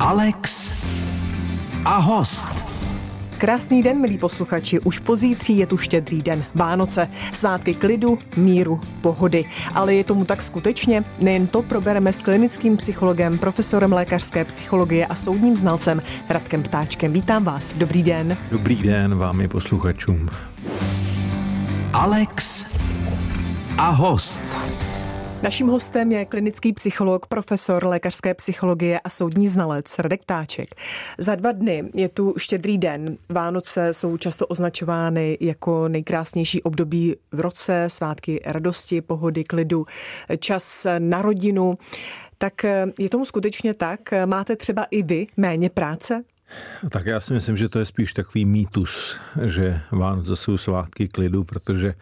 Alex a host. Krásný den, milí posluchači. Už pozítří je tu štědrý den. Vánoce, svátky klidu, míru, pohody. Ale je tomu tak skutečně? Nejen to probereme s klinickým psychologem, profesorem lékařské psychologie a soudním znalcem Radkem Ptáčkem. Vítám vás. Dobrý den. Dobrý den vám i posluchačům. Alex a host. Naším hostem je klinický psycholog, profesor lékařské psychologie a soudní znalec Radek Táček. Za dva dny je tu štědrý den. Vánoce jsou často označovány jako nejkrásnější období v roce, svátky radosti, pohody, klidu, čas na rodinu. Tak je tomu skutečně tak? Máte třeba i vy méně práce? Tak já si myslím, že to je spíš takový mýtus, že Vánoce jsou svátky klidu, protože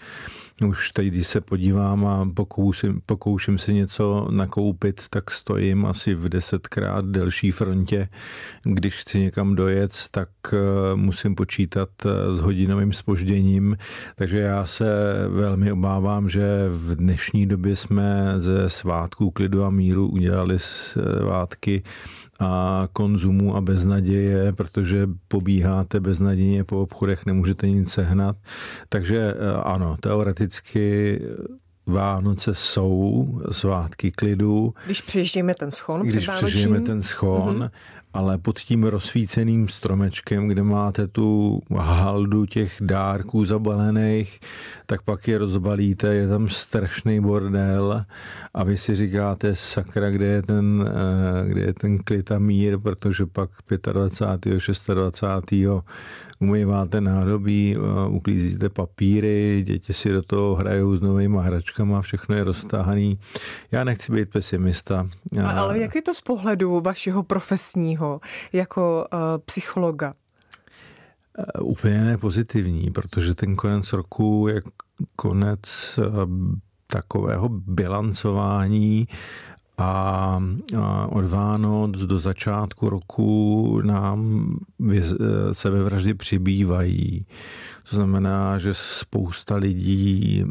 už teď, když se podívám a pokouším, pokouším si něco nakoupit, tak stojím asi v desetkrát delší frontě. Když chci někam dojet, tak eh, musím počítat eh, s hodinovým spožděním. Takže já se velmi obávám, že v dnešní době jsme ze svátků klidu a míru udělali svátky a konzumu a beznaděje, protože pobíháte beznadějně po obchodech, nemůžete nic sehnat. Takže eh, ano, teoreticky Vánoce jsou svátky klidu. Když přejiždíme ten schon Když přejiždíme ten schon, mm-hmm ale pod tím rozsvíceným stromečkem, kde máte tu haldu těch dárků zabalených, tak pak je rozbalíte, je tam strašný bordel a vy si říkáte, sakra, kde je ten, eh, kde je ten klid a mír, protože pak 25. 26 umýváte nádobí, uklízíte papíry, děti si do toho hrajou s novými hračkama, všechno je roztáhaný. Já nechci být pesimista. Ale jak je to z pohledu vašeho profesního jako uh, psychologa? Eh, úplně nepozitivní, protože ten konec roku je konec eh, takového bilancování a od Vánoc do začátku roku nám sebevraždy přibývají. To znamená, že spousta lidí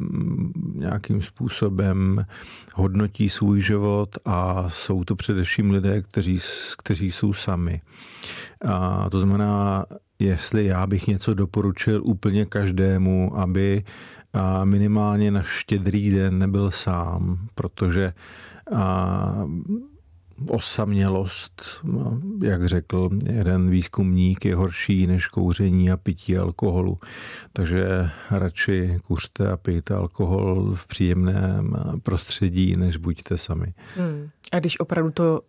nějakým způsobem hodnotí svůj život a jsou to především lidé, kteří, kteří jsou sami. A to znamená, jestli já bych něco doporučil úplně každému, aby minimálně na štědrý den nebyl sám, protože a osamělost, jak řekl jeden výzkumník, je horší než kouření a pití alkoholu. Takže radši kuřte a pijte alkohol v příjemném prostředí, než buďte sami. Hmm. A když opravdu to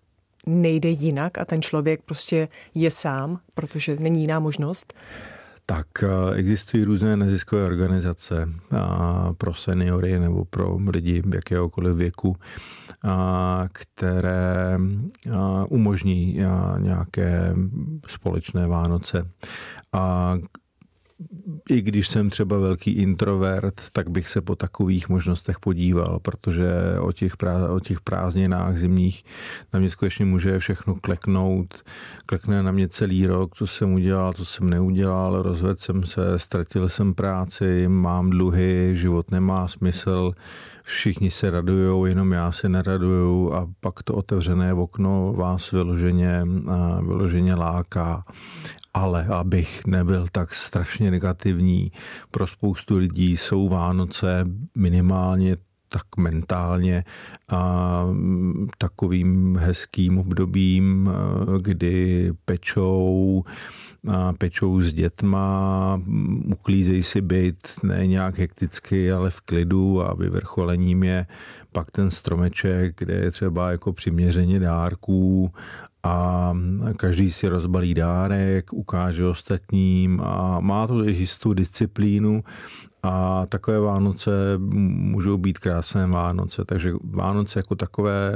nejde jinak a ten člověk prostě je sám, protože není jiná možnost? Tak eh, existují různé neziskové organizace pro seniory nebo pro lidi jakéhokoliv věku, které umožní nějaké společné Vánoce. A i když jsem třeba velký introvert, tak bych se po takových možnostech podíval, protože o těch, prá, o těch prázdninách zimních na mě skutečně může všechno kleknout. Klekne na mě celý rok, co jsem udělal, co jsem neudělal, rozvedl jsem se, ztratil jsem práci, mám dluhy, život nemá smysl, všichni se radují, jenom já se neraduju a pak to otevřené okno vás vyloženě, vyloženě láká ale abych nebyl tak strašně negativní, pro spoustu lidí jsou Vánoce minimálně tak mentálně a takovým hezkým obdobím, kdy pečou, a pečou s dětma, uklízejí si byt, ne nějak hekticky, ale v klidu a vyvrcholením je pak ten stromeček, kde je třeba jako přiměřeně dárků a každý si rozbalí dárek, ukáže ostatním a má to jistou disciplínu a takové Vánoce můžou být krásné Vánoce, takže Vánoce jako takové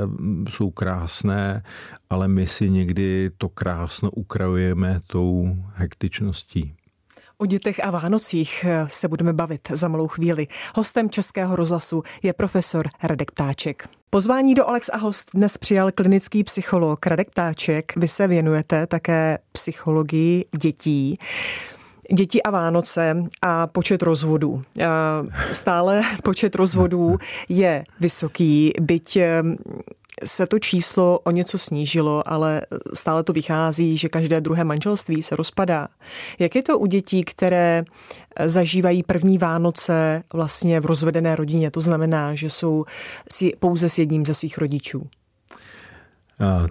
jsou krásné, ale my si někdy to krásno ukrajujeme tou hektičností. O dětech a Vánocích se budeme bavit za malou chvíli. Hostem Českého rozhlasu je profesor Radek Ptáček. Pozvání do Alex a host dnes přijal klinický psycholog Radek Ptáček. Vy se věnujete také psychologii dětí děti a Vánoce a počet rozvodů. Stále počet rozvodů je vysoký, byť se to číslo o něco snížilo, ale stále to vychází, že každé druhé manželství se rozpadá. Jak je to u dětí, které zažívají první Vánoce vlastně v rozvedené rodině? To znamená, že jsou pouze s jedním ze svých rodičů.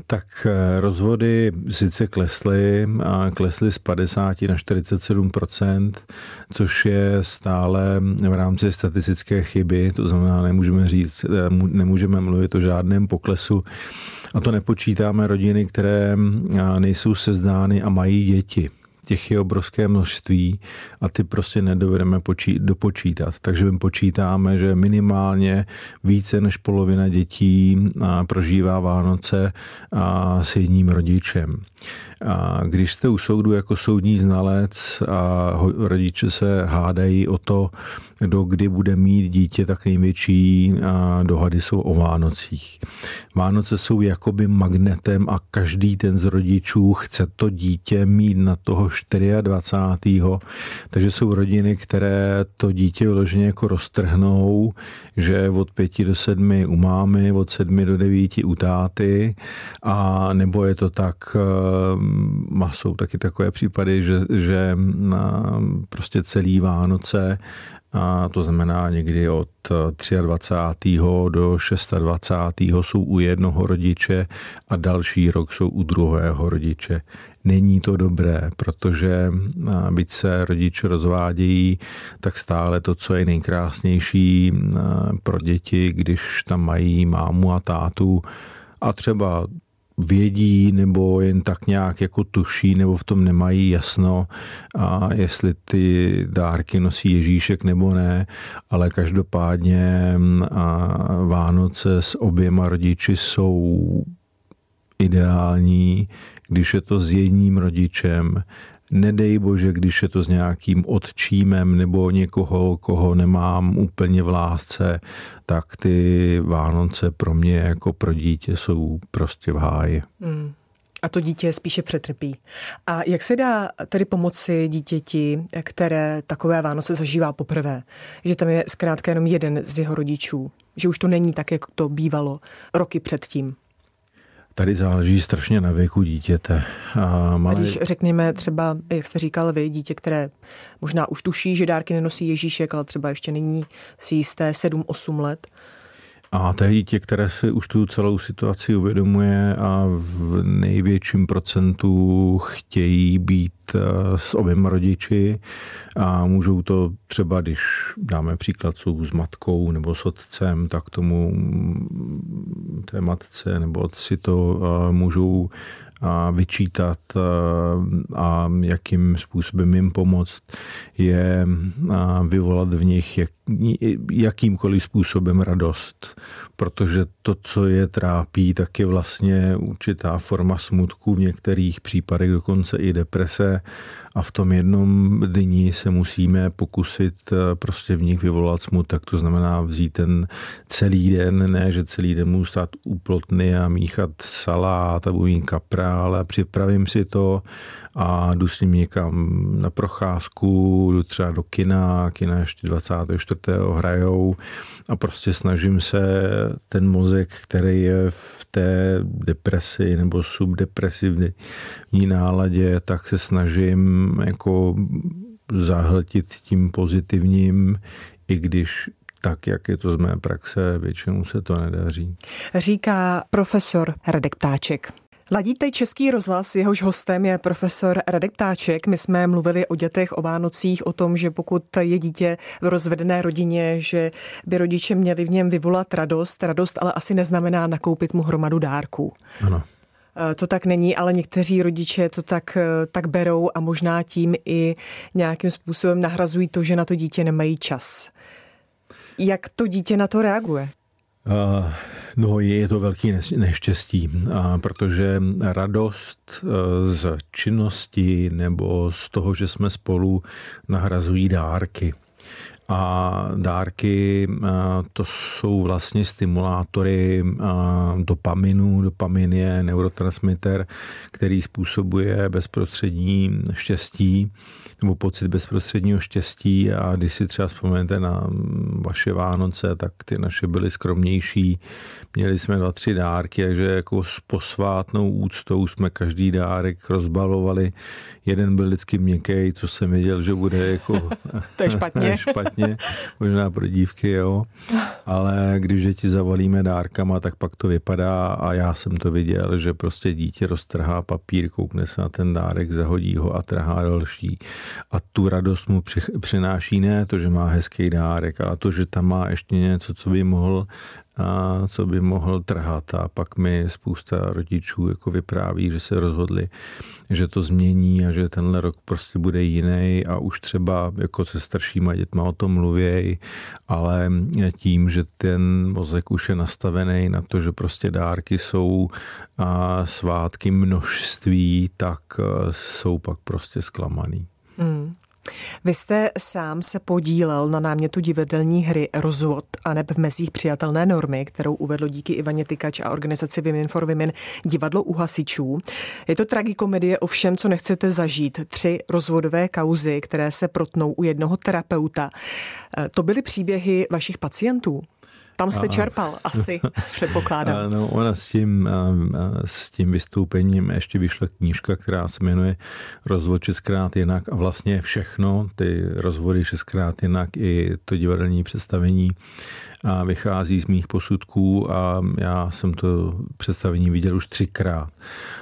Tak eh, rozvody sice klesly, a klesly z 50 na 47% což je stále v rámci statistické chyby, to znamená, nemůžeme říct, eh, nemůžeme mluvit o žádném poklesu. A to nepočítáme rodiny, které nejsou sezdány a mají děti těch je obrovské množství a ty prostě nedovedeme počít, dopočítat. Takže my počítáme, že minimálně více než polovina dětí prožívá Vánoce s jedním rodičem. A když jste u soudu jako soudní znalec a rodiče se hádají o to, kdo kdy bude mít dítě, tak největší dohady jsou o Vánocích. Vánoce jsou jakoby magnetem a každý ten z rodičů chce to dítě mít na toho 24. Takže jsou rodiny, které to dítě vyloženě jako roztrhnou, že od pěti do sedmi u mámy, od sedmi do devíti u táty a nebo je to tak jsou taky takové případy, že, že prostě celý Vánoce a to znamená někdy od 23. do 26. jsou u jednoho rodiče a další rok jsou u druhého rodiče. Není to dobré, protože byť se rodiče rozvádějí, tak stále to, co je nejkrásnější pro děti, když tam mají mámu a tátu a třeba vědí nebo jen tak nějak jako tuší nebo v tom nemají jasno, a jestli ty dárky nosí Ježíšek nebo ne, ale každopádně a Vánoce s oběma rodiči jsou ideální, když je to s jedním rodičem, nedej bože, když je to s nějakým odčímem nebo někoho, koho nemám úplně v lásce, tak ty Vánoce pro mě jako pro dítě jsou prostě v háji. Mm. A to dítě spíše přetrpí. A jak se dá tedy pomoci dítěti, které takové Vánoce zažívá poprvé? Že tam je zkrátka jenom jeden z jeho rodičů. Že už to není tak, jak to bývalo roky předtím. Tady záleží strašně na věku dítěte. A, malé... a když řekněme třeba, jak jste říkal vy, dítě, které možná už tuší, že dárky nenosí Ježíšek, ale třeba ještě není si jisté 7-8 let, a to je dítě, které si už tu celou situaci uvědomuje a v největším procentu chtějí být s oběma rodiči a můžou to třeba, když dáme příklad, jsou s matkou nebo s otcem, tak tomu té matce nebo otci to eh, můžou a vyčítat a jakým způsobem jim pomoct, je vyvolat v nich jak, jakýmkoliv způsobem radost. Protože to, co je trápí, tak je vlastně určitá forma smutku, v některých případech dokonce i deprese a v tom jednom dní se musíme pokusit eh, prostě v nich vyvolat smutek, to znamená vzít ten celý den, ne, že celý den můžu stát úplotny a míchat salát a bujím kapra, ale připravím si to a jdu s ním někam na procházku, jdu třeba do kina, kina ještě 24. hrajou a prostě snažím se ten mozek, který je v té depresi nebo subdepresivní náladě, tak se snažím jako zahltit tím pozitivním, i když tak, jak je to z mé praxe, většinou se to nedaří. Říká profesor Radek Ptáček. Ladíte Český rozhlas, jehož hostem je profesor Radek Ptáček. My jsme mluvili o dětech, o Vánocích, o tom, že pokud je dítě v rozvedené rodině, že by rodiče měli v něm vyvolat radost. Radost ale asi neznamená nakoupit mu hromadu dárků. Ano. E, to tak není, ale někteří rodiče to tak, e, tak berou a možná tím i nějakým způsobem nahrazují to, že na to dítě nemají čas. Jak to dítě na to reaguje? No, je to velký neštěstí, protože radost e, z činnosti nebo z toho, že jsme spolu, nahrazují dárky. A dárky to jsou vlastně stimulátory dopaminu. Dopamin je neurotransmitter, který způsobuje bezprostřední štěstí nebo pocit bezprostředního štěstí a když si třeba vzpomenete na vaše Vánoce, tak ty naše byly skromnější. Měli jsme dva, tři dárky, takže jako s posvátnou úctou jsme každý dárek rozbalovali. Jeden byl vždycky měkký, co jsem věděl, že bude jako to je špatně. špatně, možná pro dívky, jo. Ale když děti zavalíme dárkama, tak pak to vypadá a já jsem to viděl, že prostě dítě roztrhá papír, koukne se na ten dárek, zahodí ho a trhá další. A tu radost mu přináší ne to, že má hezký dárek, ale to, že tam má ještě něco, co by mohl a co by mohl trhat. A pak mi spousta rodičů jako vypráví, že se rozhodli, že to změní a že tenhle rok prostě bude jiný a už třeba jako se staršíma dětma o tom mluvěj, ale tím, že ten mozek už je nastavený na to, že prostě dárky jsou a svátky množství, tak jsou pak prostě zklamaný. Hmm. Vy jste sám se podílel na námětu divadelní hry Rozvod a neb v mezích přijatelné normy, kterou uvedlo díky Ivaně Tykač a organizaci Women for Women divadlo u hasičů. Je to tragikomedie o všem, co nechcete zažít. Tři rozvodové kauzy, které se protnou u jednoho terapeuta. E, to byly příběhy vašich pacientů? Tam jste čerpal, asi, předpokládám. No, ona s tím, s tím vystoupením ještě vyšla knížka, která se jmenuje Rozvod šestkrát jinak a vlastně všechno, ty rozvody šestkrát jinak i to divadelní představení a vychází z mých posudků a já jsem to představení viděl už třikrát.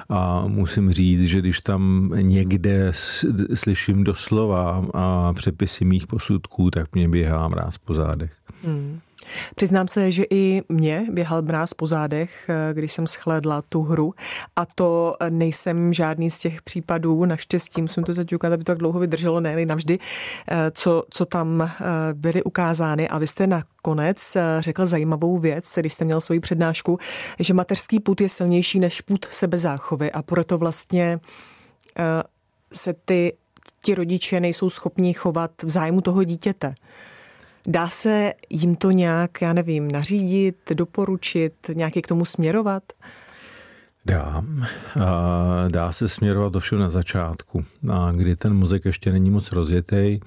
A musím říct, že když tam někde slyším doslova a přepisy mých posudků, tak mě běhá mráz po zádech. Hmm. Přiznám se, že i mě běhal mráz po zádech, eh, když jsem schlédla tu hru. A to nejsem žádný z těch případů, naštěstí musím to zaťukat, aby to tak dlouho vydrželo, ne navždy, eh, co, co tam eh, byly ukázány. A vy jste nakonec řekl zajímavou věc, když jste měl svoji přednášku, že mateřský put je silnější než put sebezáchovy. A proto vlastně se ty ti rodiče nejsou schopni chovat v zájmu toho dítěte. Dá se jim to nějak, já nevím, nařídit, doporučit, nějaký k tomu směrovat? Dá. Dá se směrovat to na začátku, a kdy ten mozek ještě není moc rozjetý.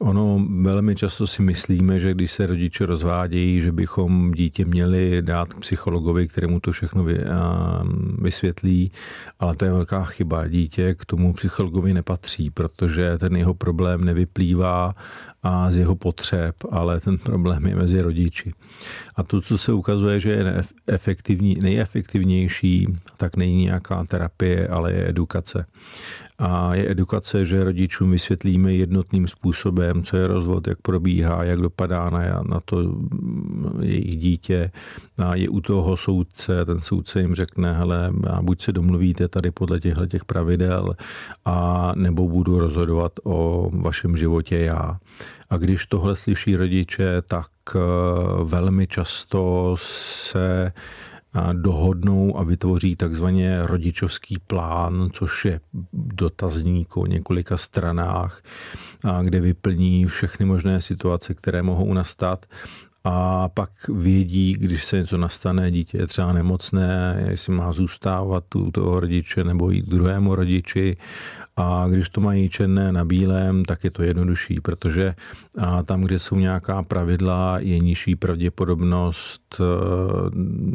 Ono velmi často si myslíme, že když se rodiče rozvádějí, že bychom dítě měli dát k psychologovi, kterému to všechno vysvětlí, ale to je velká chyba. Dítě k tomu psychologovi nepatří, protože ten jeho problém nevyplývá a z jeho potřeb, ale ten problém je mezi rodiči. A to, co se ukazuje, že je efektivní, nejefektivnější, tak není nějaká terapie, ale je edukace. A je edukace, že rodičům vysvětlíme jednotným způsobem, co je rozvod, jak probíhá, jak dopadá na, na to jejich dítě. A je u toho soudce, ten soudce jim řekne, hele, buď se domluvíte tady podle těchto těch pravidel, a nebo budu rozhodovat o vašem životě já. A když tohle slyší rodiče, tak eh, velmi často se dohodnou a vytvoří takzvaně rodičovský plán, což je dotazník o několika stranách, kde vyplní všechny možné situace, které mohou nastat a pak vědí, když se něco nastane, dítě je třeba nemocné, jestli má zůstávat u toho rodiče nebo jít druhému rodiči. A když to mají černé na bílém, tak je to jednodušší, protože tam, kde jsou nějaká pravidla, je nižší pravděpodobnost e,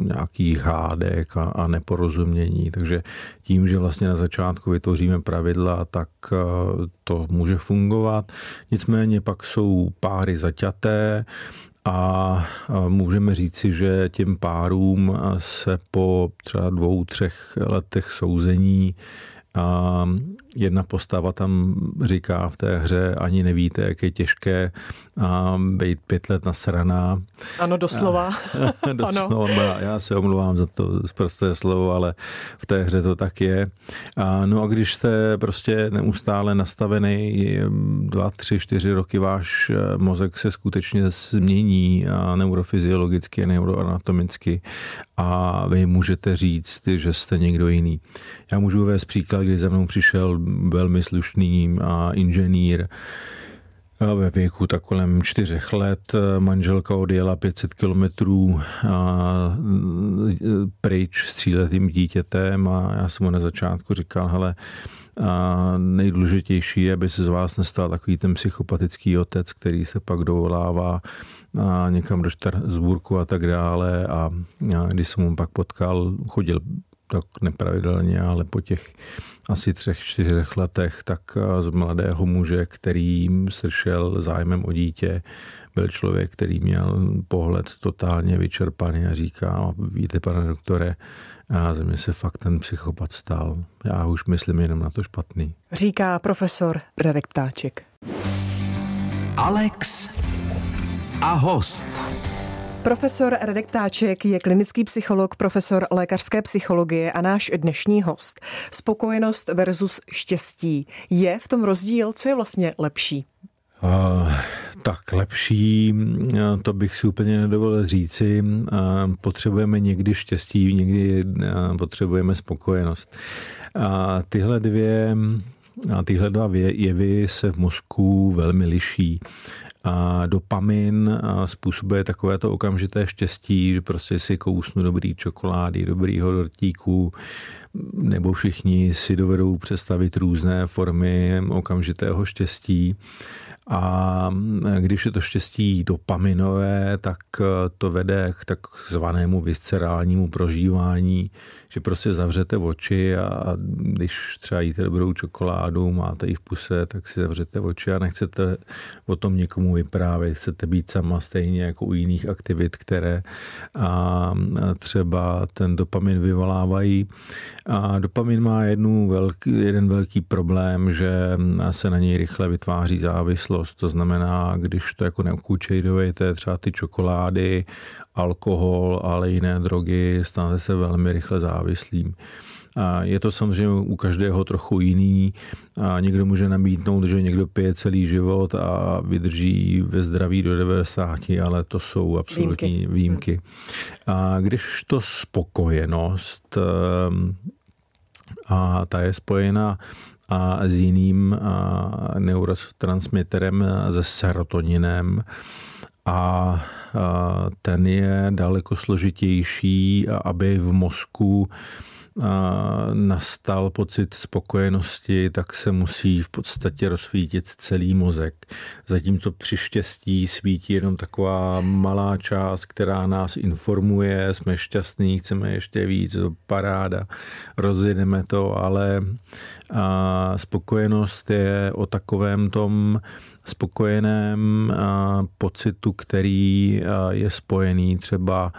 nějakých hádek a neporozumění. Takže tím, že vlastně na začátku vytvoříme pravidla, tak e, to může fungovat. Nicméně pak jsou páry zaťaté, a můžeme říci, že těm párům se po třeba dvou, třech letech souzení a jedna postava tam říká v té hře, ani nevíte, jak je těžké a být pět let nasraná. Ano, doslova. doslova. ano. Já se omluvám za to prosté slovo, ale v té hře to tak je. A, no a když jste prostě neustále nastavený dva, tři, čtyři roky, váš eh, mozek se skutečně změní a neurofyziologicky, neuroanatomicky a vy můžete říct, že jste někdo jiný. Já můžu vést příklad, kdy za mnou přišel velmi slušný inženýr, ve věku tak kolem čtyřech let. Manželka odjela 500 kilometrů pryč s tříletým dítětem a já jsem mu na začátku říkal, hele, a nejdůležitější je, aby se z vás nestal takový ten psychopatický otec, který se pak dovolává a někam do Štrasburku a tak dále. A, a když jsem mu pak potkal, chodil tak nepravidelně, ale po těch asi třech, čtyřech letech, tak z mladého muže, který sršel zájmem o dítě, byl člověk, který měl pohled totálně vyčerpaný a říká, víte, pane doktore, a ze mě se fakt ten psychopat stal. Já už myslím jenom na to špatný. Říká profesor Radek Ptáček. Alex a host. Profesor Radek Ptáček je klinický psycholog, profesor lékařské psychologie a náš dnešní host. Spokojenost versus štěstí. Je v tom rozdíl? Co je vlastně lepší? Uh, tak lepší, to bych si úplně nedovolil říci. Potřebujeme někdy štěstí, někdy potřebujeme spokojenost. A tyhle dvě a tyhle dva jevy se v mozku velmi liší. A dopamin způsobuje takové to okamžité štěstí, že prostě si kousnu dobrý čokolády, dobrýho dortíku, nebo všichni si dovedou představit různé formy okamžitého štěstí. A když je to štěstí dopaminové, tak to vede k takzvanému viscerálnímu prožívání, že prostě zavřete oči a když třeba jíte dobrou čokoládu, máte ji v puse, tak si zavřete oči a nechcete o tom někomu vyprávět. Chcete být sama stejně jako u jiných aktivit, které a třeba ten dopamin vyvolávají. A dopamin má jednu velký, jeden velký problém, že se na něj rychle vytváří závislost. To znamená, když to jako neukučejdujete, třeba ty čokolády, alkohol, ale jiné drogy, stanete se velmi rychle závislým. A je to samozřejmě u každého trochu jiný. A někdo může nabídnout, že někdo pije celý život a vydrží ve zdraví do 90, ale to jsou absolutní výjimky. výjimky. A když to spokojenost ehm, a ta je spojena a s jiným neurotransmiterem, se serotoninem, a ten je daleko složitější, aby v mozku nastal pocit spokojenosti, tak se musí v podstatě rozsvítit celý mozek. Zatímco při štěstí svítí jenom taková malá část, která nás informuje, jsme šťastní, chceme ještě víc, paráda, rozjedeme to, ale spokojenost je o takovém tom spokojeném pocitu, který je spojený třeba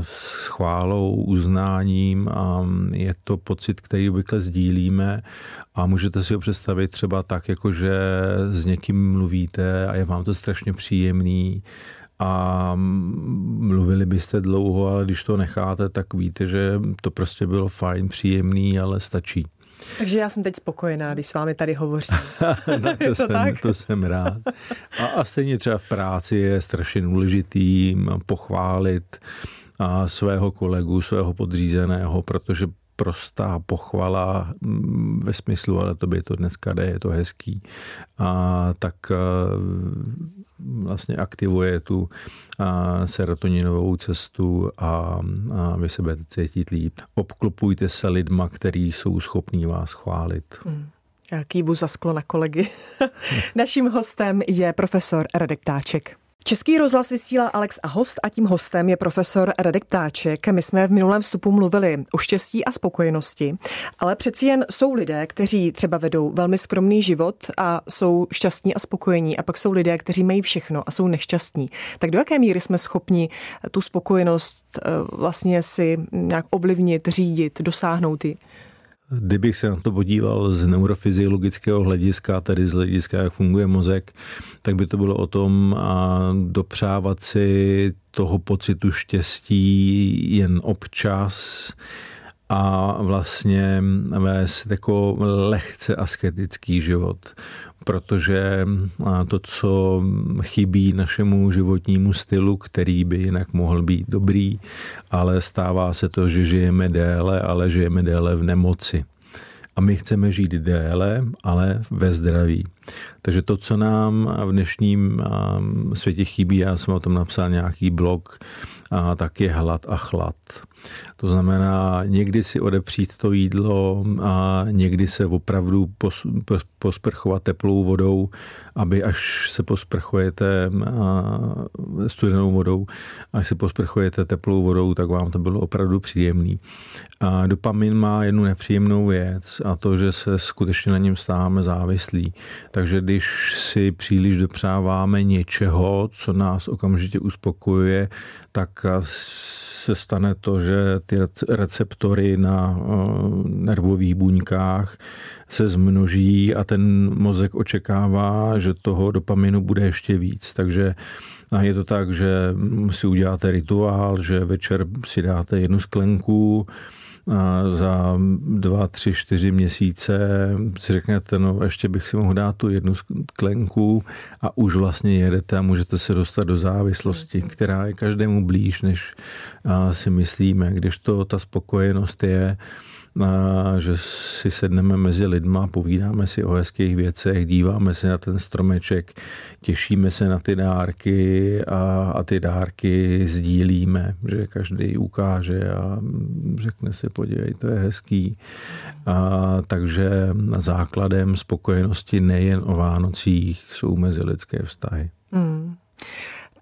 s chválou, uznáním a je to pocit, který obvykle sdílíme a můžete si ho představit třeba tak, jako že s někým mluvíte a je vám to strašně příjemný a mluvili byste dlouho, ale když to necháte, tak víte, že to prostě bylo fajn, příjemný, ale stačí. Takže já jsem teď spokojená, když s vámi tady hovořím. no, to, to, jsem, tak? to jsem rád. A, a stejně třeba v práci je strašně důležitý pochválit a svého kolegu, svého podřízeného, protože prostá pochvala mm, ve smyslu, ale to by to dneska jde, je to hezký. A tak e, vlastně aktivuje tu serotoninovou cestu a, vy se budete cítit líp. Obklopujte se lidma, který jsou schopní vás chválit. Hmm. Já kývu za sklo na kolegy. Naším hostem je profesor Radek Táček. Český rozhlas vysílá Alex a host a tím hostem je profesor Radek Ptáček. My jsme v minulém vstupu mluvili o štěstí a spokojenosti, ale přeci jen jsou lidé, kteří třeba vedou velmi skromný život a jsou šťastní a spokojení a pak jsou lidé, kteří mají všechno a jsou nešťastní. Tak do jaké míry jsme schopni tu spokojenost eh, vlastně si nějak ovlivnit, řídit, dosáhnout ji? Kdybych se na to podíval z neurofyziologického hlediska, tedy z hlediska, jak funguje mozek, tak by to bylo o tom a dopřávat si toho pocitu štěstí jen občas, a vlastně vést jako lehce asketický život, protože to, co chybí našemu životnímu stylu, který by jinak mohl být dobrý, ale stává se to, že žijeme déle, ale žijeme déle v nemoci. A my chceme žít déle, ale ve zdraví. Takže to, co nám v dnešním světě chybí, já jsem o tom napsal nějaký blog, tak je hlad a chlad. To znamená někdy si odepřít to jídlo a někdy se opravdu posprchovat teplou vodou, aby až se posprchujete studenou vodou, až se posprchujete teplou vodou, tak vám to bylo opravdu příjemný. A dopamin má jednu nepříjemnou věc a to, že se skutečně na něm stáváme závislí. Takže když si příliš dopřáváme něčeho, co nás okamžitě uspokojuje, tak se stane to, že ty receptory na nervových buňkách se zmnoží a ten mozek očekává, že toho dopaminu bude ještě víc. Takže je to tak, že si uděláte rituál, že večer si dáte jednu sklenku, za dva, tři, čtyři měsíce si řeknete, no ještě bych si mohl dát tu jednu sklenku a už vlastně jedete a můžete se dostat do závislosti, která je každému blíž, než si myslíme. Když to ta spokojenost je, že si sedneme mezi lidma, povídáme si o hezkých věcech, díváme se na ten stromeček, těšíme se na ty dárky a, a ty dárky sdílíme, že každý ukáže a řekne si, podívej, to je hezký. A, takže základem spokojenosti nejen o Vánocích jsou mezilidské vztahy. Hmm.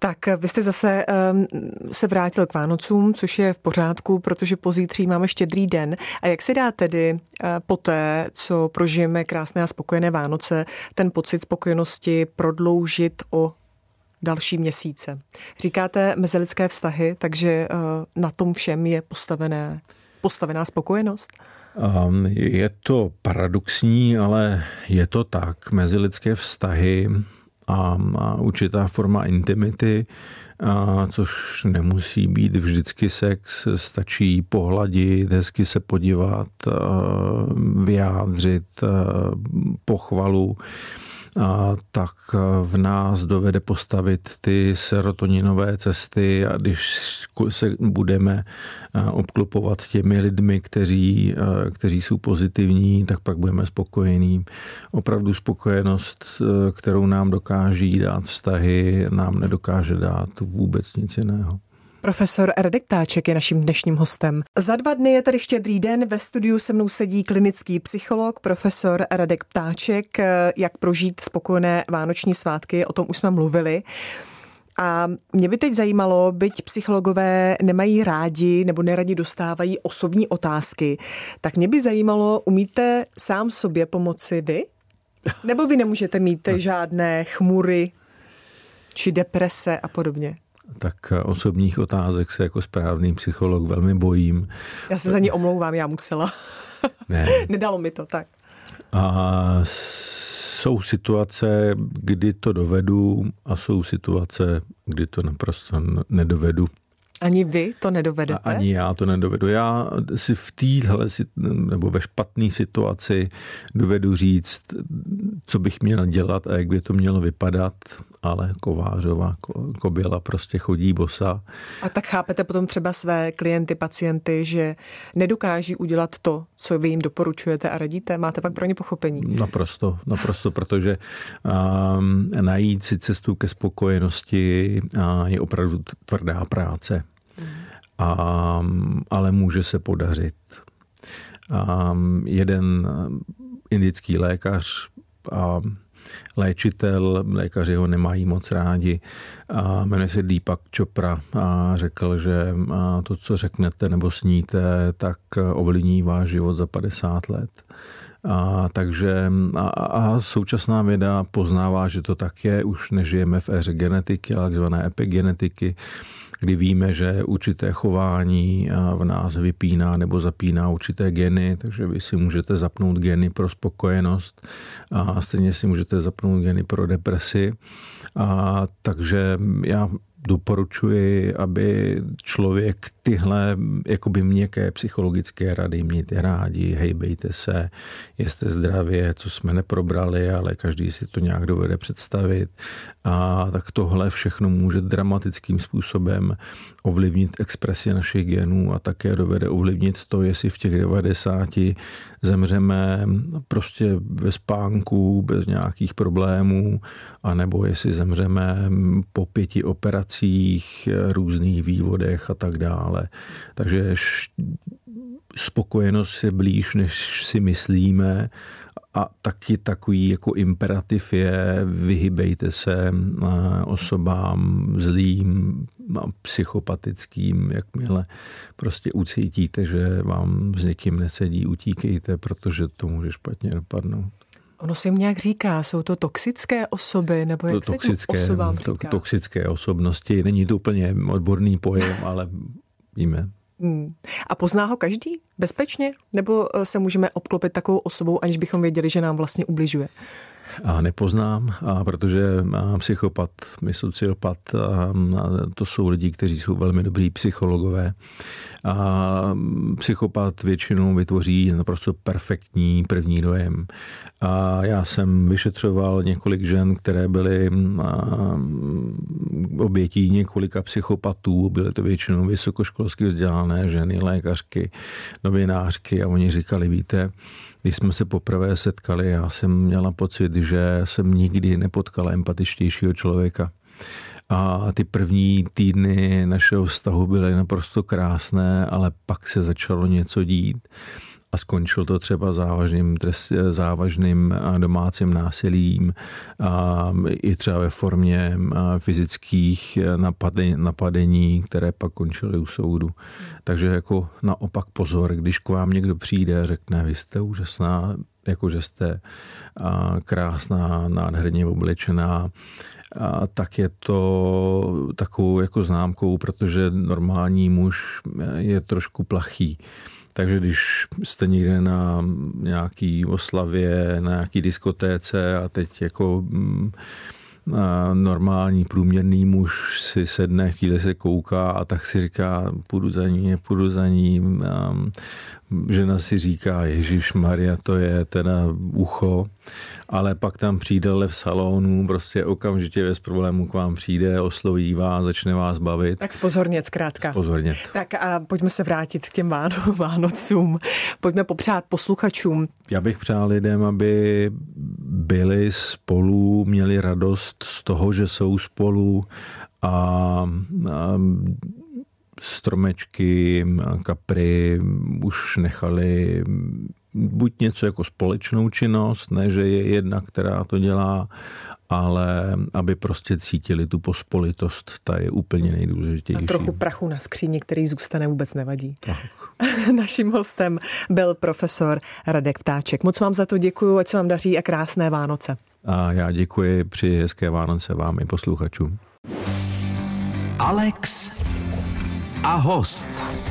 Tak vy jste zase um, se vrátil k Vánocům, což je v pořádku, protože pozítří máme štědrý den. A jak se dá tedy uh, poté, co prožijeme krásné a spokojené Vánoce, ten pocit spokojenosti prodloužit o další měsíce? Říkáte mezilidské vztahy, takže uh, na tom všem je postavené, postavená spokojenost? Um, je to paradoxní, ale je to tak. Mezilidské vztahy a, a určitá forma intimity, a což nemusí být vždycky sex, stačí pohladit, hezky se podívat, vyjádřit pochvalu tak v nás dovede postavit ty serotoninové cesty a když se budeme obklopovat těmi lidmi, kteří, kteří jsou pozitivní, tak pak budeme spokojení. Opravdu spokojenost, kterou nám dokáží dát vztahy, nám nedokáže dát vůbec nic jiného. Profesor Radek Ptáček je naším dnešním hostem. Za dva dny je tady štědrý den. Ve studiu se mnou sedí klinický psycholog, profesor Radek Ptáček. Jak prožít spokojené vánoční svátky, o tom už jsme mluvili. A mě by teď zajímalo, byť psychologové nemají rádi nebo neradi dostávají osobní otázky, tak mě by zajímalo, umíte sám sobě pomoci vy? Nebo vy nemůžete mít žádné chmury či deprese a podobně? Tak osobních otázek se jako správný psycholog velmi bojím. Já se za ní omlouvám, já musela. Ne. Nedalo mi to, tak. A jsou situace, kdy to dovedu a jsou situace, kdy to naprosto nedovedu. Ani vy to nedovedete? A ani já to nedovedu. Já si v téhle nebo ve špatné situaci dovedu říct, co bych měl dělat a jak by to mělo vypadat, ale kovářová koběla prostě chodí bosa. A tak chápete potom třeba své klienty, pacienty, že nedokáží udělat to, co vy jim doporučujete a radíte? Máte pak pro ně pochopení? Naprosto, naprosto, protože um, najít si cestu ke spokojenosti uh, je opravdu tvrdá práce a, ale může se podařit. A jeden indický lékař a léčitel, lékaři ho nemají moc rádi, a jmenuje se Deepak Chopra a řekl, že to, co řeknete nebo sníte, tak ovlivní váš život za 50 let. A, takže a, a současná věda poznává, že to tak je, už nežijeme v éře genetiky, ale takzvané epigenetiky, kdy víme, že určité chování v nás vypíná nebo zapíná určité geny, takže vy si můžete zapnout geny pro spokojenost a stejně si můžete zapnout geny pro depresi. A, takže já doporučuji, aby člověk tyhle jakoby měkké psychologické rady mějte rádi, hejbejte se, jste zdravě, co jsme neprobrali, ale každý si to nějak dovede představit. A tak tohle všechno může dramatickým způsobem ovlivnit expresi našich genů a také dovede ovlivnit to, jestli v těch 90 zemřeme prostě ve spánku, bez nějakých problémů, anebo jestli zemřeme po pěti operacích, různých vývodech a tak dále. Takže spokojenost je blíž, než si myslíme a taky takový jako imperativ je vyhybejte se eh, osobám zlým, psychopatickým, jakmile prostě ucítíte, že vám s někým nesedí, utíkejte, protože to může špatně dopadnout. Ono se jim nějak říká, jsou to toxické osoby, nebo jak to toxické, se osobám říká? To, toxické osobnosti, není to úplně odborný pojem, ale víme. Hmm. A pozná ho každý bezpečně? Nebo eh, se můžeme obklopit takovou osobou, aniž bychom věděli, že nám vlastně ubližuje? A nepoznám, a protože psychopat, my sociopat, a to jsou lidi, kteří jsou velmi dobrý psychologové. A psychopat většinou vytvoří naprosto perfektní první dojem. A já jsem vyšetřoval několik žen, které byly obětí několika psychopatů. Byly to většinou vysokoškolsky vzdělané ženy, lékařky, novinářky a oni říkali, víte, když jsme se poprvé setkali, já jsem měla pocit, že jsem nikdy nepotkala empatičtějšího člověka. A ty první týdny našeho vztahu byly naprosto krásné, ale pak se začalo něco dít a skončil to třeba závažným, trest, závažným domácím násilím a i třeba ve formě fyzických napadení, napadení, které pak končily u soudu. Takže jako naopak pozor, když k vám někdo přijde a řekne, vy jste úžasná, jako že jste krásná, nádherně oblečená, a tak je to takovou jako známkou, protože normální muž je trošku plachý. Takže když jste někde na nějaký oslavě, na nějaký diskotéce a teď jako mm, normální průměrný muž si sedne, chvíli se kouká a tak si říká, půjdu za ní, půjdu za ní. Žena si říká, Ježíš Maria, to je teda ucho ale pak tam přijde lev salonu, prostě okamžitě bez problémů k vám přijde, osloví vás, začne vás bavit. Tak spozornět zkrátka. Spozornět. Tak a pojďme se vrátit k těm Váno, Vánocům. Pojďme popřát posluchačům. Já bych přál lidem, aby byli spolu, měli radost z toho, že jsou spolu a, a stromečky, kapry už nechali buď něco jako společnou činnost, ne, že je jedna, která to dělá, ale aby prostě cítili tu pospolitost, ta je úplně nejdůležitější. A trochu prachu na skříni, který zůstane, vůbec nevadí. Tak. Naším hostem byl profesor Radek Ptáček. Moc vám za to děkuji, ať se vám daří a krásné Vánoce. A já děkuji při hezké Vánoce vám i posluchačům. Alex a host.